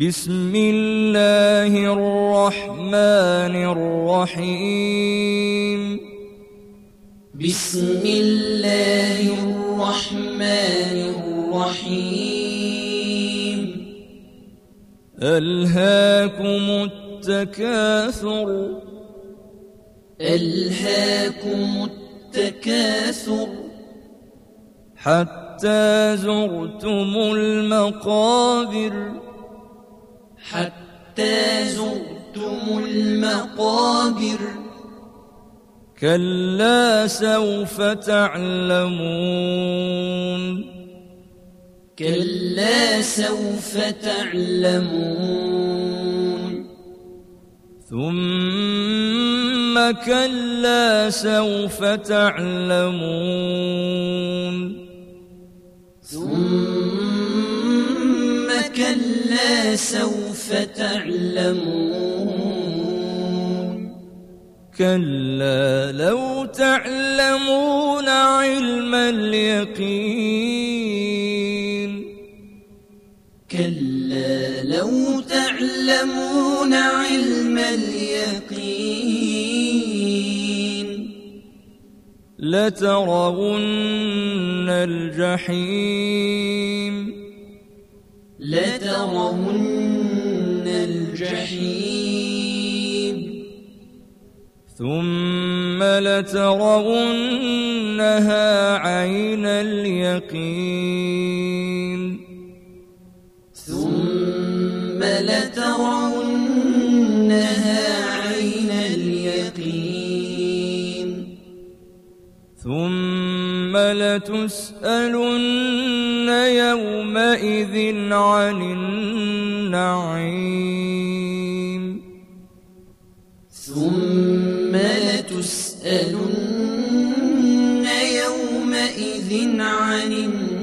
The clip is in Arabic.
بسم الله الرحمن الرحيم. بسم الله الرحمن الرحيم. ألهاكم التكاثر. ألهاكم التكاثر. حتى زرتم المقابر. حتى زرتم المقابر. كلا سوف تعلمون. كلا سوف تعلمون. ثم كلا سوف تعلمون. ثم كلا سوف تعلمون. كلا لو تعلمون علم اليقين. كلا لو تعلمون علم اليقين. لترون الجحيم. لترون الجحيم. ثم لترونها عين اليقين. ثم لترونها عين اليقين. ثم لتسألن يومئذ عن النعيم. ثم لتسألن يومئذ عن النعيم